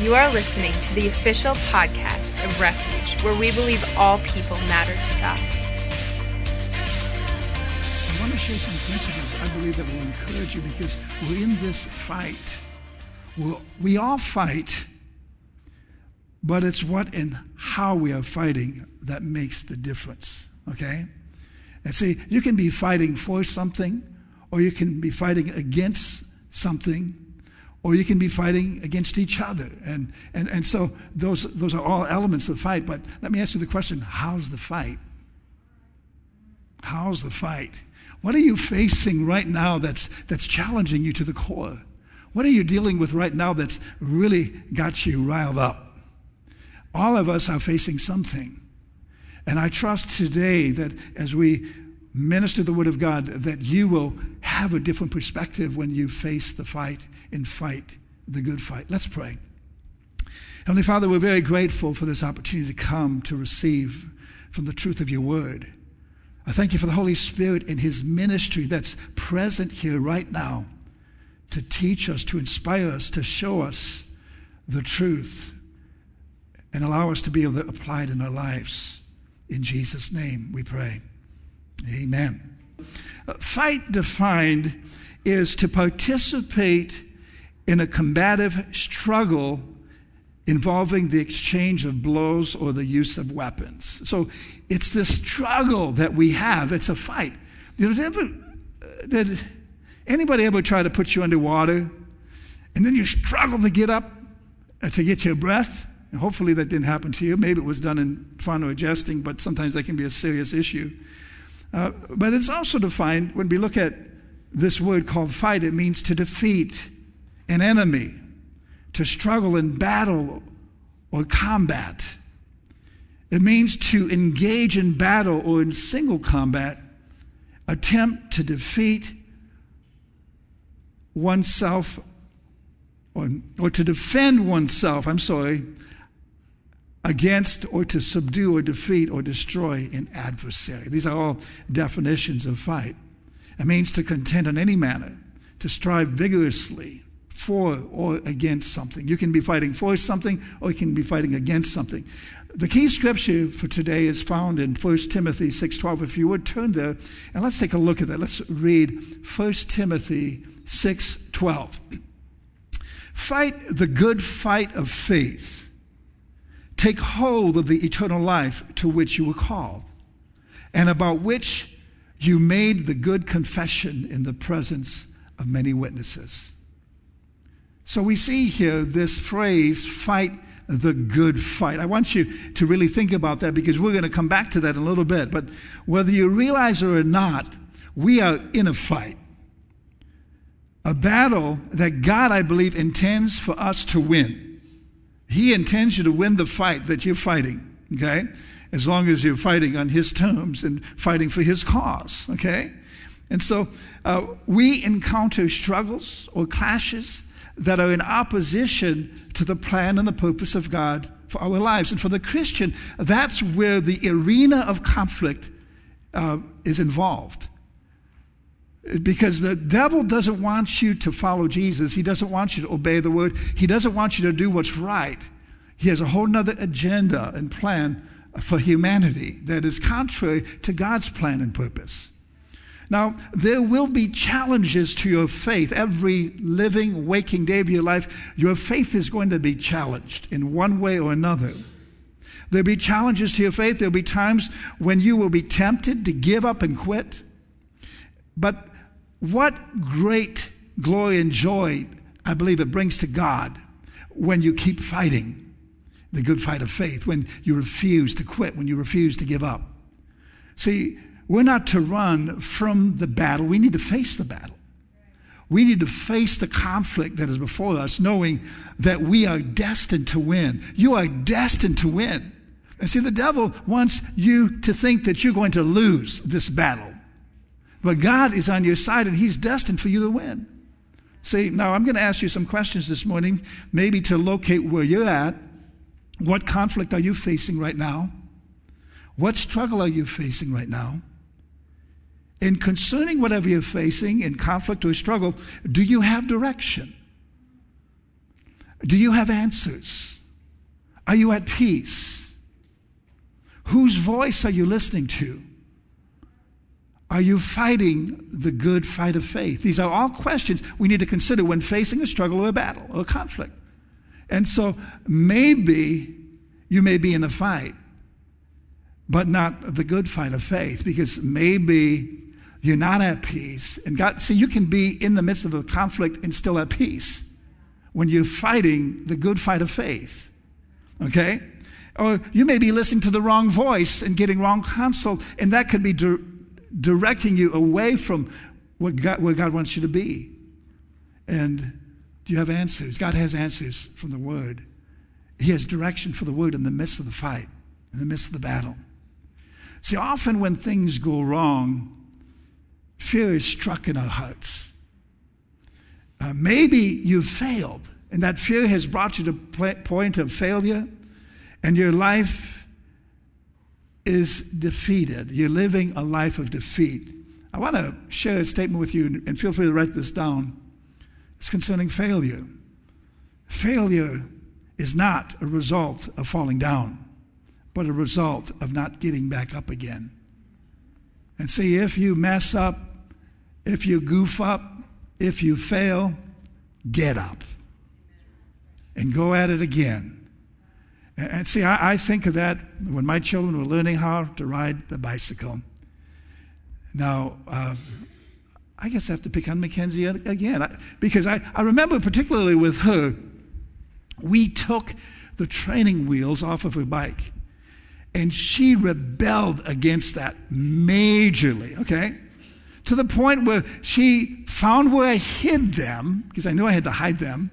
You are listening to the official podcast of Refuge, where we believe all people matter to God. I want to share some principles I believe that will encourage you because we're in this fight. We're, we all fight, but it's what and how we are fighting that makes the difference, okay? And see, you can be fighting for something, or you can be fighting against something, or you can be fighting against each other. And, and, and so those, those are all elements of the fight. But let me ask you the question how's the fight? How's the fight? What are you facing right now that's, that's challenging you to the core? What are you dealing with right now that's really got you riled up? All of us are facing something. And I trust today that as we minister the Word of God, that you will have a different perspective when you face the fight and fight the good fight. Let's pray. Heavenly Father, we're very grateful for this opportunity to come to receive from the truth of your Word. I thank you for the Holy Spirit and His ministry that's present here right now to teach us, to inspire us, to show us the truth, and allow us to be able to apply it in our lives. In Jesus' name we pray. Amen. Uh, fight defined is to participate in a combative struggle involving the exchange of blows or the use of weapons. So it's this struggle that we have. It's a fight. Did, ever, did anybody ever try to put you underwater and then you struggle to get up uh, to get your breath? And hopefully that didn't happen to you. Maybe it was done in fun or jesting, but sometimes that can be a serious issue. Uh, but it's also defined when we look at this word called fight, it means to defeat an enemy, to struggle in battle or combat. It means to engage in battle or in single combat, attempt to defeat oneself or, or to defend oneself, I'm sorry, against or to subdue or defeat or destroy an adversary. These are all definitions of fight. It means to contend in any manner, to strive vigorously for or against something. You can be fighting for something or you can be fighting against something. The key scripture for today is found in 1 Timothy 6:12. If you would turn there and let's take a look at that. Let's read 1 Timothy 6:12. Fight the good fight of faith Take hold of the eternal life to which you were called, and about which you made the good confession in the presence of many witnesses. So we see here this phrase, fight the good fight. I want you to really think about that because we're going to come back to that in a little bit. But whether you realize it or not, we are in a fight. A battle that God, I believe, intends for us to win. He intends you to win the fight that you're fighting, okay? As long as you're fighting on His terms and fighting for His cause, okay? And so uh, we encounter struggles or clashes that are in opposition to the plan and the purpose of God for our lives. And for the Christian, that's where the arena of conflict uh, is involved. Because the devil doesn't want you to follow Jesus. He doesn't want you to obey the word. He doesn't want you to do what's right. He has a whole nother agenda and plan for humanity that is contrary to God's plan and purpose. Now, there will be challenges to your faith. Every living, waking day of your life, your faith is going to be challenged in one way or another. There'll be challenges to your faith. There'll be times when you will be tempted to give up and quit. But what great glory and joy I believe it brings to God when you keep fighting the good fight of faith, when you refuse to quit, when you refuse to give up. See, we're not to run from the battle, we need to face the battle. We need to face the conflict that is before us, knowing that we are destined to win. You are destined to win. And see, the devil wants you to think that you're going to lose this battle. But God is on your side and He's destined for you to win. See, now I'm going to ask you some questions this morning, maybe to locate where you're at. What conflict are you facing right now? What struggle are you facing right now? And concerning whatever you're facing in conflict or struggle, do you have direction? Do you have answers? Are you at peace? Whose voice are you listening to? Are you fighting the good fight of faith? These are all questions we need to consider when facing a struggle or a battle or a conflict. And so maybe you may be in a fight, but not the good fight of faith, because maybe you're not at peace. And God, see, you can be in the midst of a conflict and still at peace when you're fighting the good fight of faith. Okay? Or you may be listening to the wrong voice and getting wrong counsel, and that could be di- directing you away from what God, where God wants you to be. And do you have answers? God has answers from the Word. He has direction for the Word in the midst of the fight, in the midst of the battle. See, often when things go wrong, fear is struck in our hearts. Uh, maybe you've failed, and that fear has brought you to a point of failure, and your life is defeated. You're living a life of defeat. I want to share a statement with you, and feel free to write this down. It's concerning failure. Failure is not a result of falling down, but a result of not getting back up again. And see, if you mess up, if you goof up, if you fail, get up and go at it again. And see, I, I, think of that when my children were learning how to ride the bicycle. Now, uh, I guess I have to pick on Mackenzie again I, because I, I remember particularly with her, we took the training wheels off of her bike and she rebelled against that majorly, okay? To the point where she found where I hid them, because I knew I had to hide them,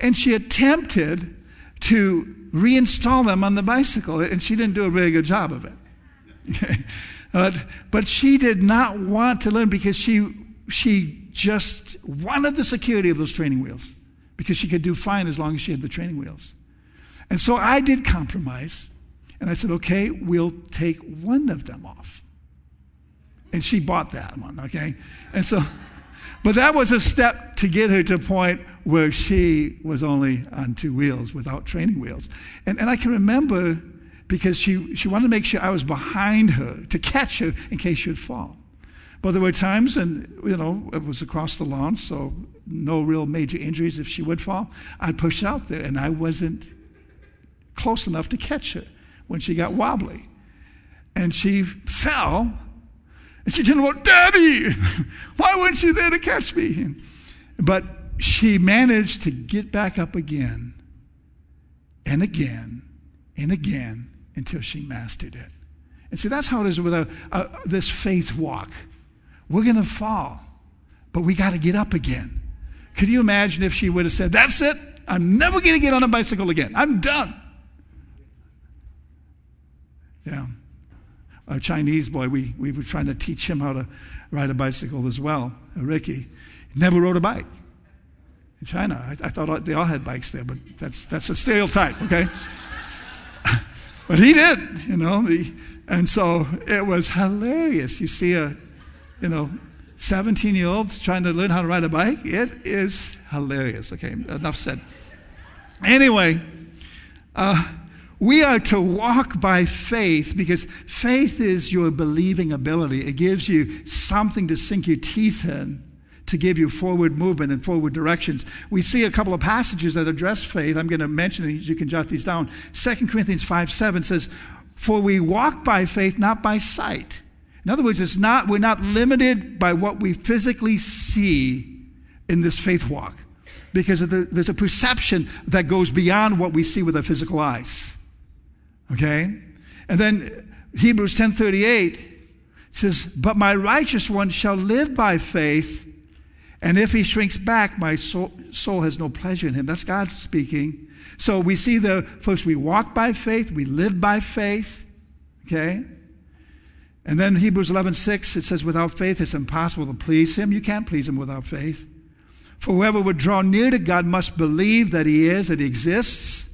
and she attempted to reinstall them on the bicycle, and she didn't do a very good job of it. but, but she did not want to learn because she, she just wanted the security of those training wheels, because she could do fine as long as she had the training wheels. And so I did compromise. And I said, okay, we'll take one of them off. And she bought that one, okay? And so, but that was a step to get her to a point where she was only on two wheels without training wheels. And, and I can remember because she, she wanted to make sure I was behind her to catch her in case she would fall. But there were times, and you know, it was across the lawn, so no real major injuries if she would fall. I'd push out there, and I wasn't close enough to catch her when she got wobbly. And she fell, and she didn't go, Daddy, why weren't you there to catch me? But she managed to get back up again and again and again until she mastered it. And see, that's how it is with a, a, this faith walk. We're going to fall, but we got to get up again. Could you imagine if she would have said, That's it, I'm never going to get on a bicycle again, I'm done? Yeah. A Chinese boy, we, we were trying to teach him how to ride a bicycle as well. Ricky never rode a bike. In China, I, I thought they all had bikes there, but that's, that's a stereotype, okay? but he did, you know. The, and so it was hilarious. You see a, you know, 17 year old trying to learn how to ride a bike. It is hilarious. Okay, enough said. Anyway, uh, we are to walk by faith because faith is your believing ability. It gives you something to sink your teeth in to give you forward movement and forward directions. We see a couple of passages that address faith. I'm going to mention these. You can jot these down. 2 Corinthians 5 7 says, For we walk by faith, not by sight. In other words, it's not, we're not limited by what we physically see in this faith walk because there's a perception that goes beyond what we see with our physical eyes. Okay? And then Hebrews 10:38 says, "But my righteous one shall live by faith, and if he shrinks back, my soul, soul has no pleasure in him." That's God speaking. So we see the first we walk by faith, we live by faith. Okay? And then Hebrews 11:6 it says without faith it's impossible to please him. You can't please him without faith. For whoever would draw near to God must believe that he is, that he exists,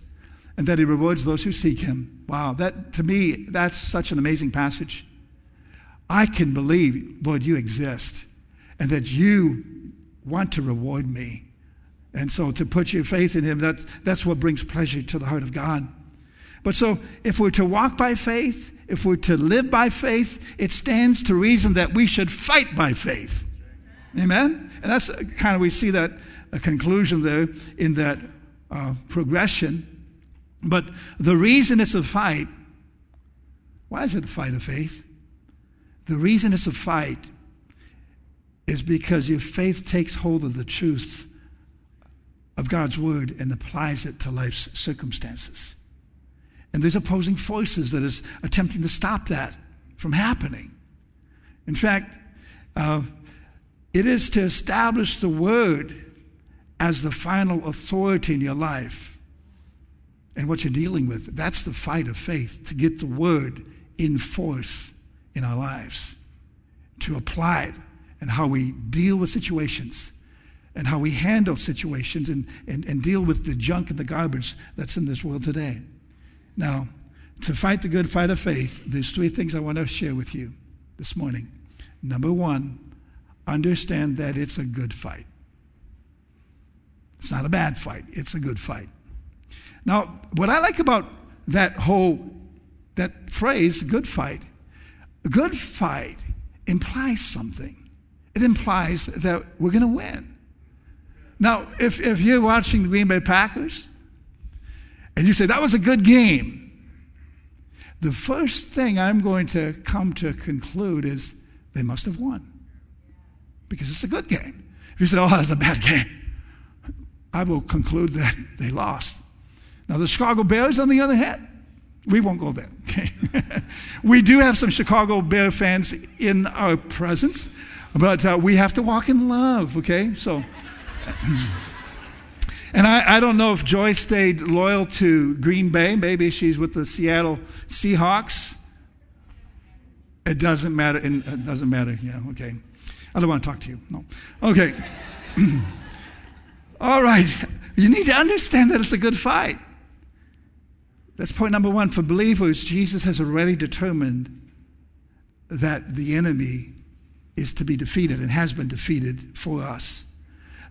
and that he rewards those who seek him. Wow, that to me, that's such an amazing passage. I can believe, Lord, you exist and that you want to reward me And so to put your faith in him, that's, that's what brings pleasure to the heart of God. But so if we're to walk by faith, if we're to live by faith, it stands to reason that we should fight by faith. Amen? And that's kind of, we see that a conclusion there in that uh, progression. But the reason it's a fight, why is it a fight of faith? The reason it's a fight is because your faith takes hold of the truth of God's word and applies it to life's circumstances. And there's opposing forces that is attempting to stop that from happening. In fact, uh, it is to establish the word as the final authority in your life and what you're dealing with. That's the fight of faith, to get the word in force in our lives, to apply it and how we deal with situations and how we handle situations and, and, and deal with the junk and the garbage that's in this world today. Now, to fight the good fight of faith, there's three things I want to share with you this morning. Number one, understand that it's a good fight. It's not a bad fight, it's a good fight. Now, what I like about that whole that phrase, good fight, good fight implies something. It implies that we're going to win. Now, if, if you're watching the Green Bay Packers and you say, that was a good game, the first thing I'm going to come to conclude is they must have won because it's a good game. If you say, oh, that's a bad game, I will conclude that they lost. Now, the Chicago Bears, on the other hand, we won't go there. We do have some Chicago Bear fans in our presence, but uh, we have to walk in love, okay? So, and I, I don't know if Joy stayed loyal to Green Bay. Maybe she's with the Seattle Seahawks. It doesn't matter. It doesn't matter. Yeah, okay. I don't want to talk to you. No. Okay. All right. You need to understand that it's a good fight. That's point number one. For believers, Jesus has already determined that the enemy is to be defeated and has been defeated for us.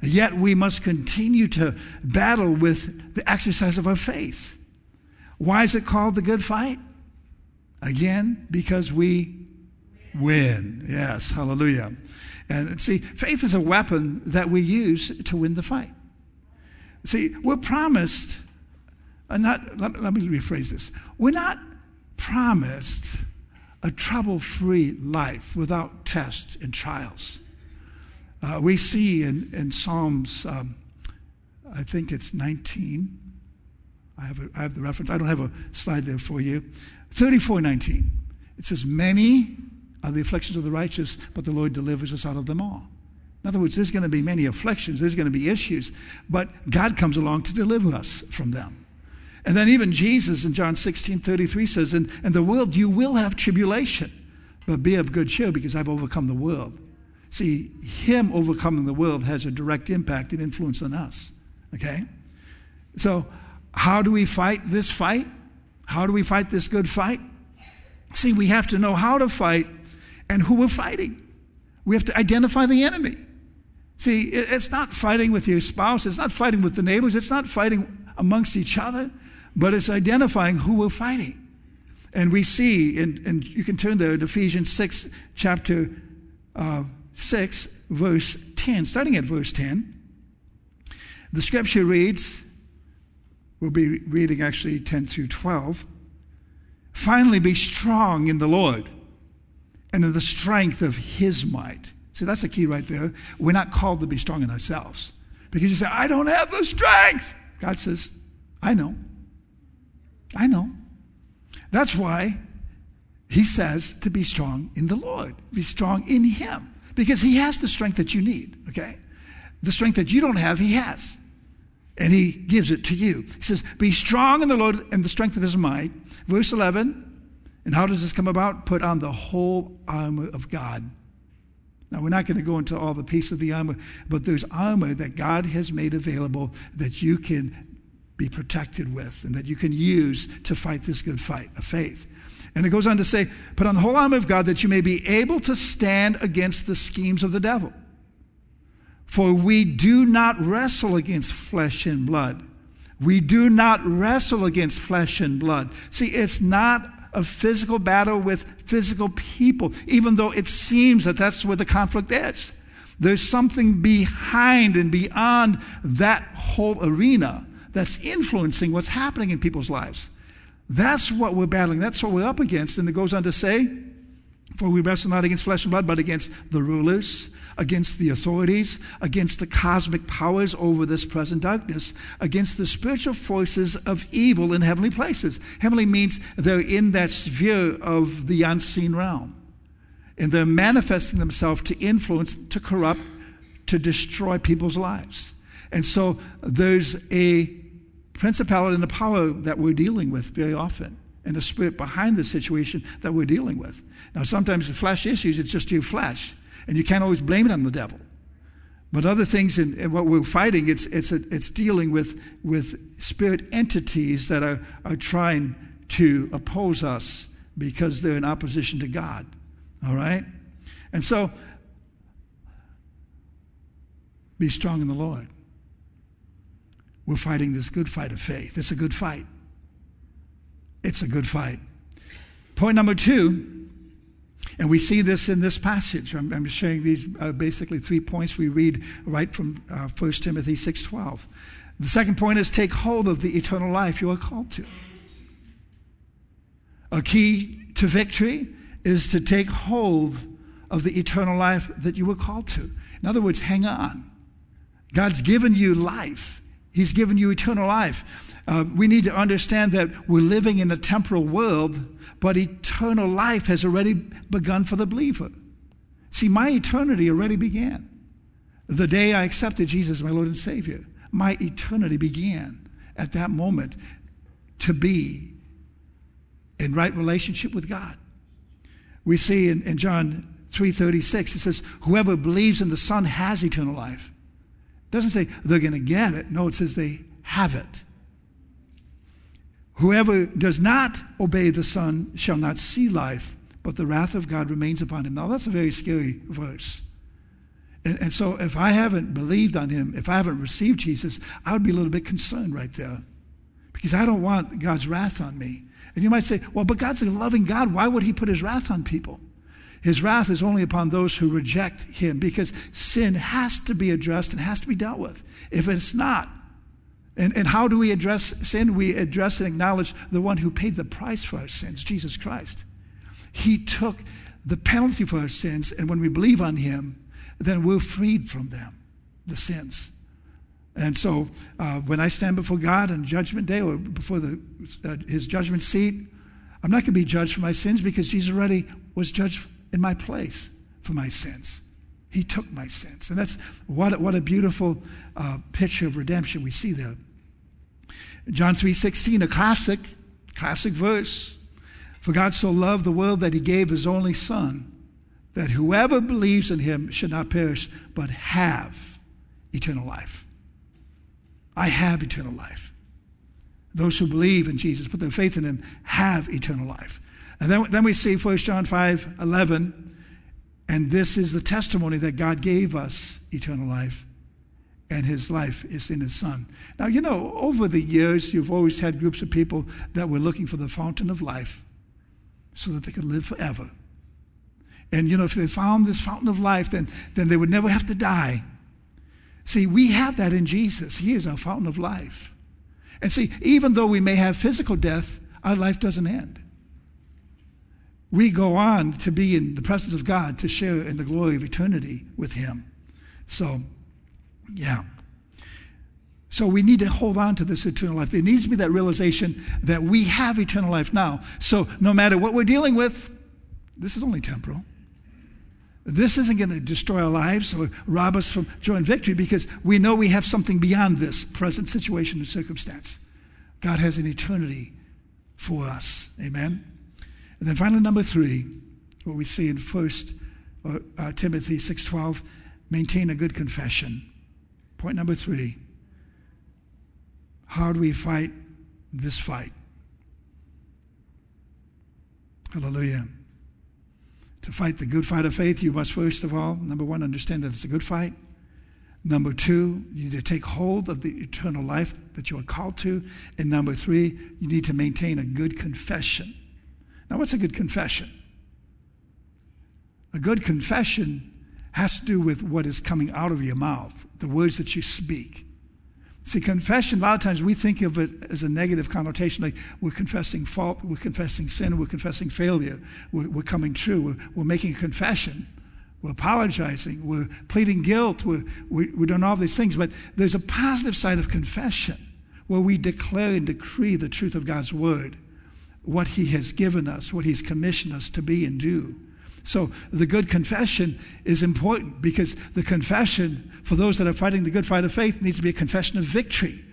Yet we must continue to battle with the exercise of our faith. Why is it called the good fight? Again, because we win. Yes, hallelujah. And see, faith is a weapon that we use to win the fight. See, we're promised, uh, not, let, let me rephrase this. We're not promised a trouble free life without tests and trials. Uh, we see in, in Psalms, um, I think it's 19. I have, a, I have the reference. I don't have a slide there for you. 34 19. It says, Many are the afflictions of the righteous, but the Lord delivers us out of them all. In other words, there's going to be many afflictions, there's going to be issues, but God comes along to deliver us from them. And then even Jesus in John 16 33 says, In, in the world you will have tribulation, but be of good cheer because I've overcome the world. See, Him overcoming the world has a direct impact and influence on us. Okay? So, how do we fight this fight? How do we fight this good fight? See, we have to know how to fight and who we're fighting. We have to identify the enemy. See, it's not fighting with your spouse, it's not fighting with the neighbors, it's not fighting amongst each other, but it's identifying who we're fighting. And we see, and, and you can turn there to Ephesians 6, chapter uh, 6, verse 10, starting at verse 10. The scripture reads, we'll be reading actually 10 through 12. Finally, be strong in the Lord and in the strength of his might. See, that's the key right there. We're not called to be strong in ourselves. Because you say, I don't have the strength. God says, I know. I know. That's why he says to be strong in the Lord, be strong in him because he has the strength that you need, okay? The strength that you don't have, he has. And he gives it to you. He says, Be strong in the Lord and the strength of his might. Verse 11, and how does this come about? Put on the whole armor of God. Now, we're not going to go into all the pieces of the armor, but there's armor that God has made available that you can be protected with and that you can use to fight this good fight of faith. And it goes on to say, Put on the whole armor of God that you may be able to stand against the schemes of the devil. For we do not wrestle against flesh and blood. We do not wrestle against flesh and blood. See, it's not a physical battle with physical people, even though it seems that that's where the conflict is. There's something behind and beyond that whole arena that's influencing what's happening in people's lives. That's what we're battling. That's what we're up against. And it goes on to say, For we wrestle not against flesh and blood, but against the rulers, against the authorities, against the cosmic powers over this present darkness, against the spiritual forces of evil in heavenly places. Heavenly means they're in that sphere of the unseen realm. And they're manifesting themselves to influence, to corrupt, to destroy people's lives. And so there's a principality and the power that we're dealing with very often, and the spirit behind the situation that we're dealing with. Now, sometimes the flesh issues, it's just your flesh, and you can't always blame it on the devil. But other things in, in what we're fighting, it's, it's, a, it's dealing with, with spirit entities that are, are trying to oppose us because they're in opposition to God. All right? And so, be strong in the Lord. We're fighting this good fight of faith. It's a good fight. It's a good fight. Point number two, and we see this in this passage. I'm, I'm sharing these uh, basically three points we read right from uh, 1 Timothy 6.12. The second point is take hold of the eternal life you are called to. A key to victory is to take hold of the eternal life that you were called to. In other words, hang on. God's given you life. He's given you eternal life. Uh, we need to understand that we're living in a temporal world, but eternal life has already begun for the believer. See, my eternity already began. The day I accepted Jesus, as my Lord and Savior, my eternity began at that moment to be in right relationship with God. We see in, in John 3:36, it says, Whoever believes in the Son has eternal life. It doesn't say they're going to get it. No, it says they have it. Whoever does not obey the Son shall not see life, but the wrath of God remains upon him. Now, that's a very scary verse. And, and, so, if I haven't believed on him, if I haven't received Jesus, I would be a little bit concerned right there because I don't want God's wrath on me. And you might say, well, but God's a loving God. Why would he put his wrath on people? His wrath is only upon those who reject him because sin has to be addressed and has to be dealt with. If it's not, and, and how do we address sin? We address and acknowledge the one who paid the price for our sins, Jesus Christ. He took the penalty for our sins, and when we believe on him, then we're freed from them, the sins. And so uh, when I stand before God on Judgment Day or before the, uh, his judgment seat, I'm not going to be judged for my sins because Jesus already was judged in my place for my sins. He took my sins. And that's what, what a beautiful uh, picture of redemption we see there. John 3.16, a classic, classic verse. For God so loved the world that he gave his only son, that whoever believes in him should not perish, but have eternal life. I have eternal life. Those who believe in Jesus, put their faith in him, have eternal life. And then, then we see 1 John 5 11, and this is the testimony that God gave us eternal life, and his life is in his Son. Now, you know, over the years, you've always had groups of people that were looking for the fountain of life so that they could live forever. And, you know, if they found this fountain of life, then, then they would never have to die. See, we have that in Jesus. He is our fountain of life. And see, even though we may have physical death, our life doesn't end we go on to be in the presence of God to share in the glory of eternity with Him. So, yeah. So we need to hold on to this eternal life. There needs to be that realization that we have eternal life now. So no matter what we're dealing with, this is only temporal. This isn't going to destroy our lives or rob us from joy and victory because we know we have something beyond this present situation and circumstance. God has an eternity for us. Amen. And then finally, number three, what we see in First uh, uh Timothy 6.12, maintain a good confession. Point number three, how do we fight this fight? Hallelujah. To fight the good fight of faith, you must first of all, number one, understand that it's a good fight. Number two, you need to take hold of the eternal life that you are called to. And number three, you need to maintain a good confession. Now, what's a good confession? A good confession has to do with what is coming out of your mouth, the words that you speak. See, confession, a lot of times we think of it as a negative connotation, like we're confessing fault, we're confessing sin, we're confessing failure, we're, we're coming true, we're, we're, making a confession, we're apologizing, we're pleading guilt, we're, we're, we're doing all these things. But there's a positive side of confession where we declare and decree the truth of God's word, what He has given us, what He's commissioned us to be and do. So the good confession is important because the confession, for those that are fighting the good fight of faith, needs to be a confession of victory,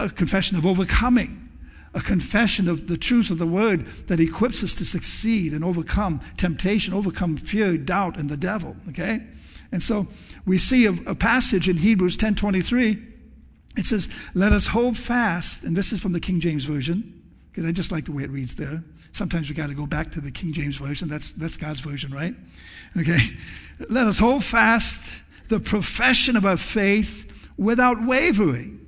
a confession of overcoming, a confession of the truth of the word that equips us to succeed and overcome temptation, overcome fear, doubt, and the devil. Okay? And so we see a, a passage in Hebrews 10:23. It says, "Let us hold fast," and this is from the King James Version, because I just like the way it reads there. Sometimes we got to go back to the King James Version. That's, that's God's version, right? Okay. Let us hold fast the profession of our faith without wavering.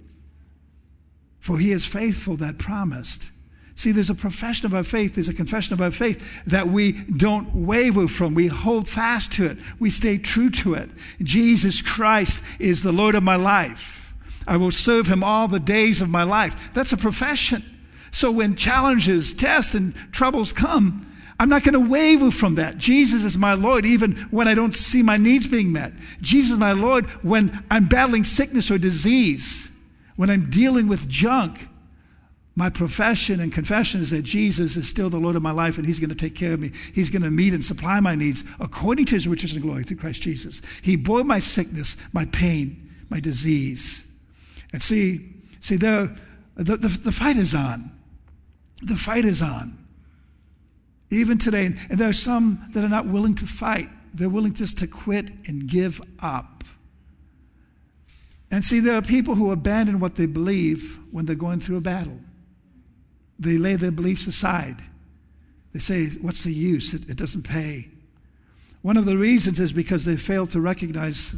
For he is faithful that promised. See, there's a profession of our faith, there's a confession of our faith that we don't waver from. We hold fast to it, we stay true to it. Jesus Christ is the Lord of my life. I will serve him all the days of my life. That's a profession. So when challenges, tests, and troubles come, I'm not going to waver from that. Jesus is my Lord even when I don't see my needs being met. Jesus is my Lord when I'm battling sickness or disease, when I'm dealing with junk. My profession and confession is that Jesus is still the Lord of my life and He's going to take care of me. He's going to meet and supply my needs according to His riches and glory through Christ Jesus. He bore my sickness, my pain, my disease. And see, see, there, the, the, the fight is on. The fight is on. Even today, and there are some that are not willing to fight. They're willing just to quit and give up. And see, there are people who abandon what they believe when they're going through a battle. They lay their beliefs aside. They say, What's the use? It, it doesn't pay. One of the reasons is because they fail to recognize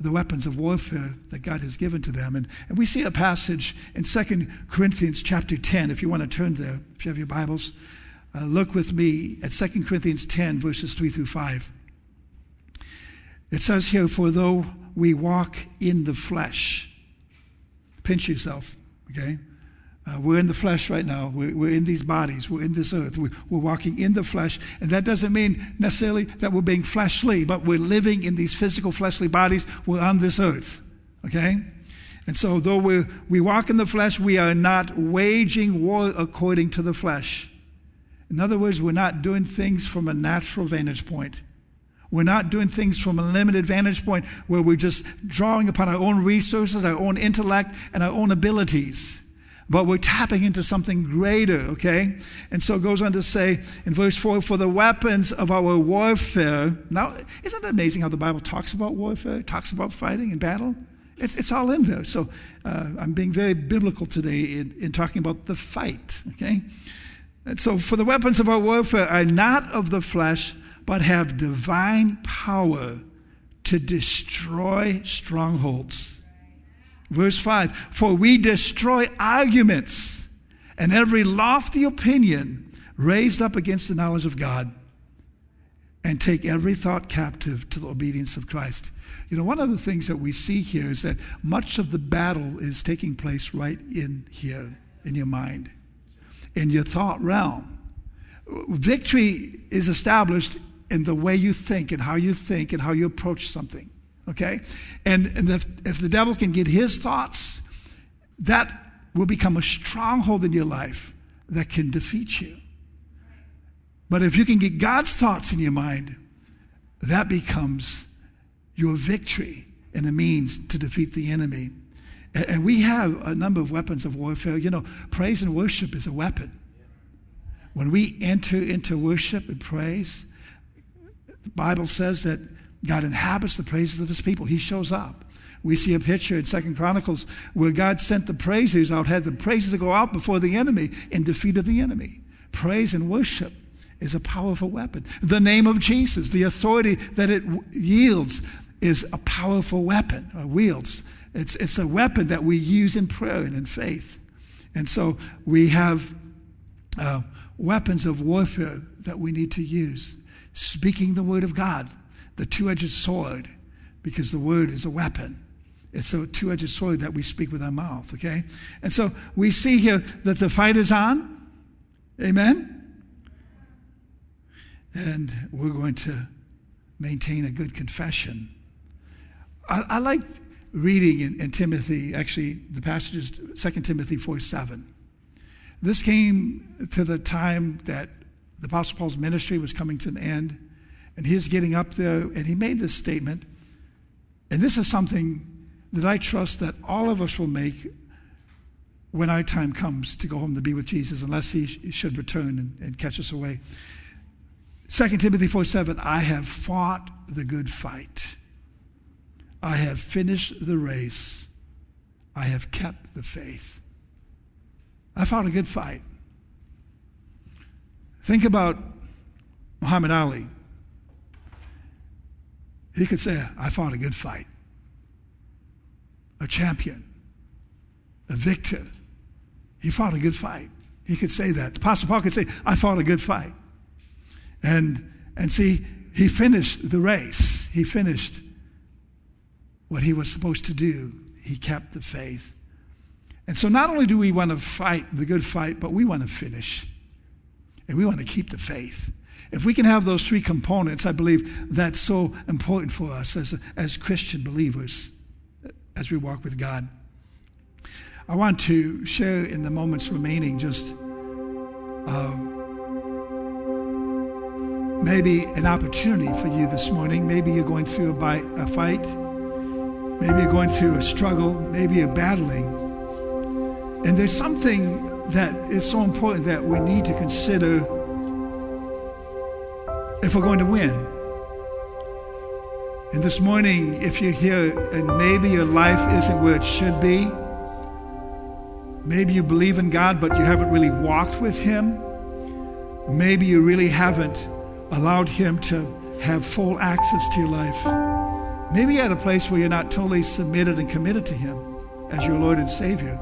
the weapons of warfare that God has given to them. And, and we see a passage in 2 Corinthians chapter 10, if you want to turn there, if you have your Bibles. Uh, look with me at 2 Corinthians 10, verses 3 through 5. It says here, For though we walk in the flesh, pinch yourself, okay? Uh, we're in the flesh right now. We're, we're, in these bodies. We're in this earth. We're, we're, walking in the flesh. And that doesn't mean necessarily that we're being fleshly, but we're living in these physical, fleshly bodies. We're on this earth. Okay? And so, though we we walk in the flesh, we are not waging war according to the flesh. In other words, we're not doing things from a natural vantage point. We're not doing things from a limited vantage point where we're just drawing upon our own resources, our own intellect, and our own abilities but we're tapping into something greater, okay? And so it goes on to say in verse 4 for the weapons of our warfare. Now, isn't it amazing how the Bible talks about warfare, talks about fighting and battle? It's, it's all in there. So uh, I'm being very biblical today in, in talking about the fight, okay? And so for the weapons of our warfare are not of the flesh, but have divine power to destroy strongholds. Verse 5 For we destroy arguments and every lofty opinion raised up against the knowledge of God and take every thought captive to the obedience of Christ. You know, one of the things that we see here is that much of the battle is taking place right in here, in your mind, in your thought realm. Victory is established in the way you think and how you think and how you approach something. Okay? And, and if, if the devil can get his thoughts, that will become a stronghold in your life that can defeat you. But if you can get God's thoughts in your mind, that becomes your victory and a means to defeat the enemy. And we have a number of weapons of warfare. You know, praise and worship is a weapon. When we enter into worship and praise, the Bible says that God inhabits the praises of his people. He shows up. We see a picture in Second Chronicles where God sent the praises out, had the praises to go out before the enemy and defeated the enemy. Praise and worship is a powerful weapon. The name of Jesus, the authority that it yields, is a powerful weapon, or wields. It's, it's a weapon that we use in prayer and in faith. And so we have uh, weapons of warfare that we need to use. Speaking the word of God, the two edged sword, because the word is a weapon. It's a two edged sword that we speak with our mouth, okay? And so we see here that the fight is on. Amen? And we're going to maintain a good confession. I, I like reading in, in, Timothy, actually, the passage is 2 Timothy 4 7. This came to the time that the Apostle Paul's ministry was coming to an end, and he's getting up there, and he made this statement. And this is something that I trust that all of us will make when our time comes to go home to be with Jesus, unless he, he should return and, and catch us away. 2 Timothy 4 7, I have fought the good fight. I have finished the race. I have kept the faith. I fought a good fight. Think about Muhammad Ali. He could say, I fought a good fight. A champion, a victor. He fought a good fight. He could say that. The Apostle Paul could say, I fought a good fight. And, and see, he finished the race. He finished what he was supposed to do. He kept the faith. And so not only do we want to fight the good fight, but we want to finish. And we want to keep the faith. If we can have those three components, I believe that's so important for us as, as Christian believers as we walk with God. I want to share in the moments remaining just uh, maybe an opportunity for you this morning. Maybe you're going through a, bite, a fight. Maybe you're going through a struggle. Maybe you're battling. And there's something that is so important that we need to consider if we're going to win. And this morning, if you're here and maybe your life isn't where it should be, maybe you believe in God, but you haven't really walked with Him, maybe you really haven't allowed Him to have full access to your life. Maybe you're at a place where you're not totally submitted and committed to Him as your Lord and Savior.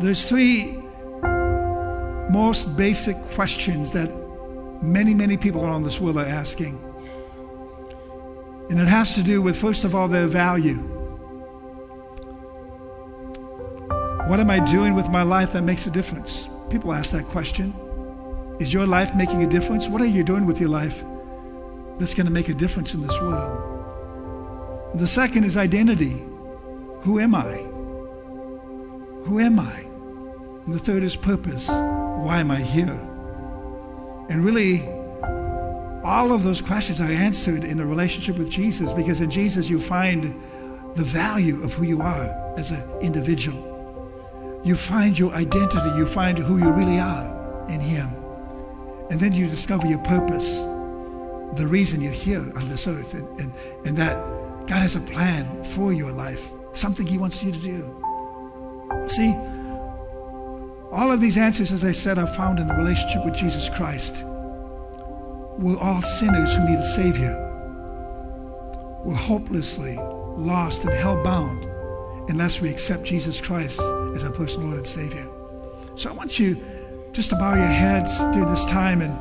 There's three most basic questions that many, many people around this world are asking. And it has to do with, first of all, their value. What am I doing with my life that makes a difference? People ask that question. Is your life making a difference? What are you doing with your life that's going to make a difference in this world? The second is identity. Who am I? Who am I? And the third is purpose. Why am I here? And really, all of those questions are answered in a relationship with Jesus because in Jesus you find the value of who you are as an individual. You find your identity, you find who you really are in Him. And then you discover your purpose, the reason you're here on this earth, and, and, and that God has a plan for your life, something He wants you to do. See, all of these answers, as I said, are found in the relationship with Jesus Christ. We're all sinners who need a Savior. We're hopelessly lost and hell bound unless we accept Jesus Christ as our personal Lord and Savior. So I want you just to bow your heads during this time and,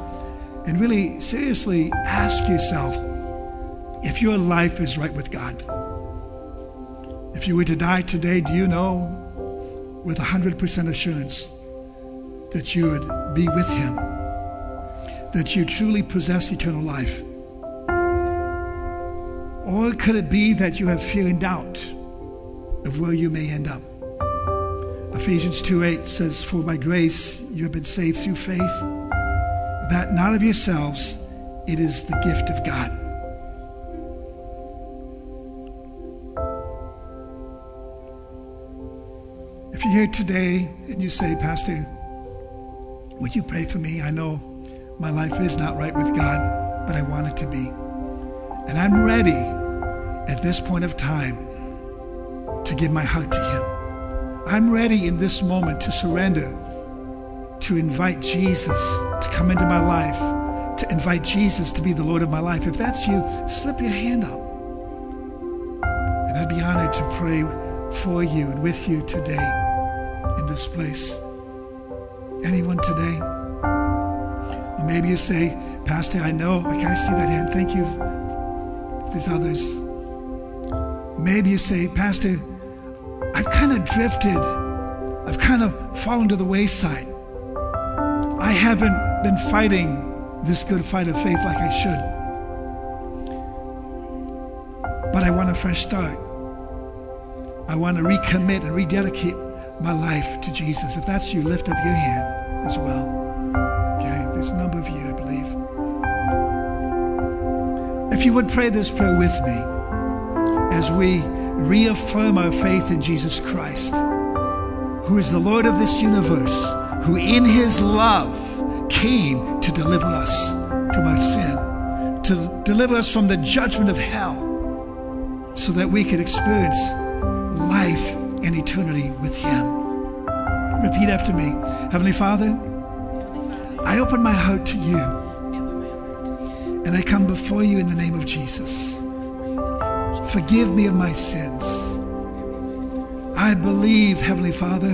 and really seriously ask yourself if your life is right with God. If you were to die today, do you know with 100% assurance that you would be with Him, that you truly possess eternal life? Or could it be that you have fear and doubt of where you may end up? Ephesians 2 8 says, For by grace you have been saved through faith, that not of yourselves, it is the gift of God. If you're here today and you say, Pastor, would you pray for me? I know my life is not right with God, but I want it to be. And I'm ready at this point of time to give my heart to Him. I'm ready in this moment to surrender, to invite Jesus to come into my life, to invite Jesus to be the Lord of my life. If that's you, slip your hand up. And I'd be honored to pray for you and with you today in this place. Anyone today? Or maybe you say, Pastor, I know, I see that hand. Thank you. There's others. Maybe you say, Pastor, I've kind of drifted. I've kind of fallen to the wayside. I haven't been fighting this good fight of faith like I should. But I want a fresh start. I want to recommit and rededicate my life to Jesus. If that's you, lift up your hand as well. Okay, there's a number of you, I believe. If you would pray this prayer with me as we reaffirm our faith in Jesus Christ, who is the Lord of this universe, who in his love came to deliver us from our sin, to deliver us from the judgment of hell, so that we could experience life and eternity with him. Repeat after me Heavenly Father, I open my heart to you, and I come before you in the name of Jesus. Forgive me of my sins. I believe, Heavenly Father,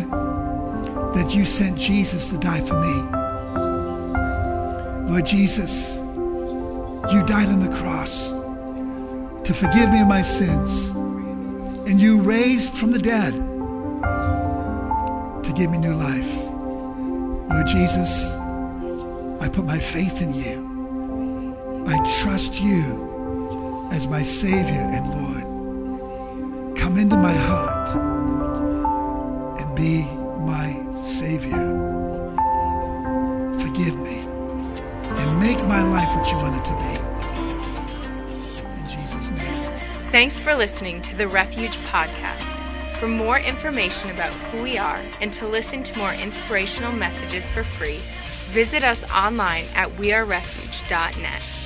that you sent Jesus to die for me. Lord Jesus, you died on the cross to forgive me of my sins, and you raised from the dead to give me new life. Lord Jesus, I put my faith in you. I trust you as my Savior and Lord. Come into my heart and be Thanks for listening to the Refuge Podcast. For more information about who we are and to listen to more inspirational messages for free, visit us online at wearerefuge.net.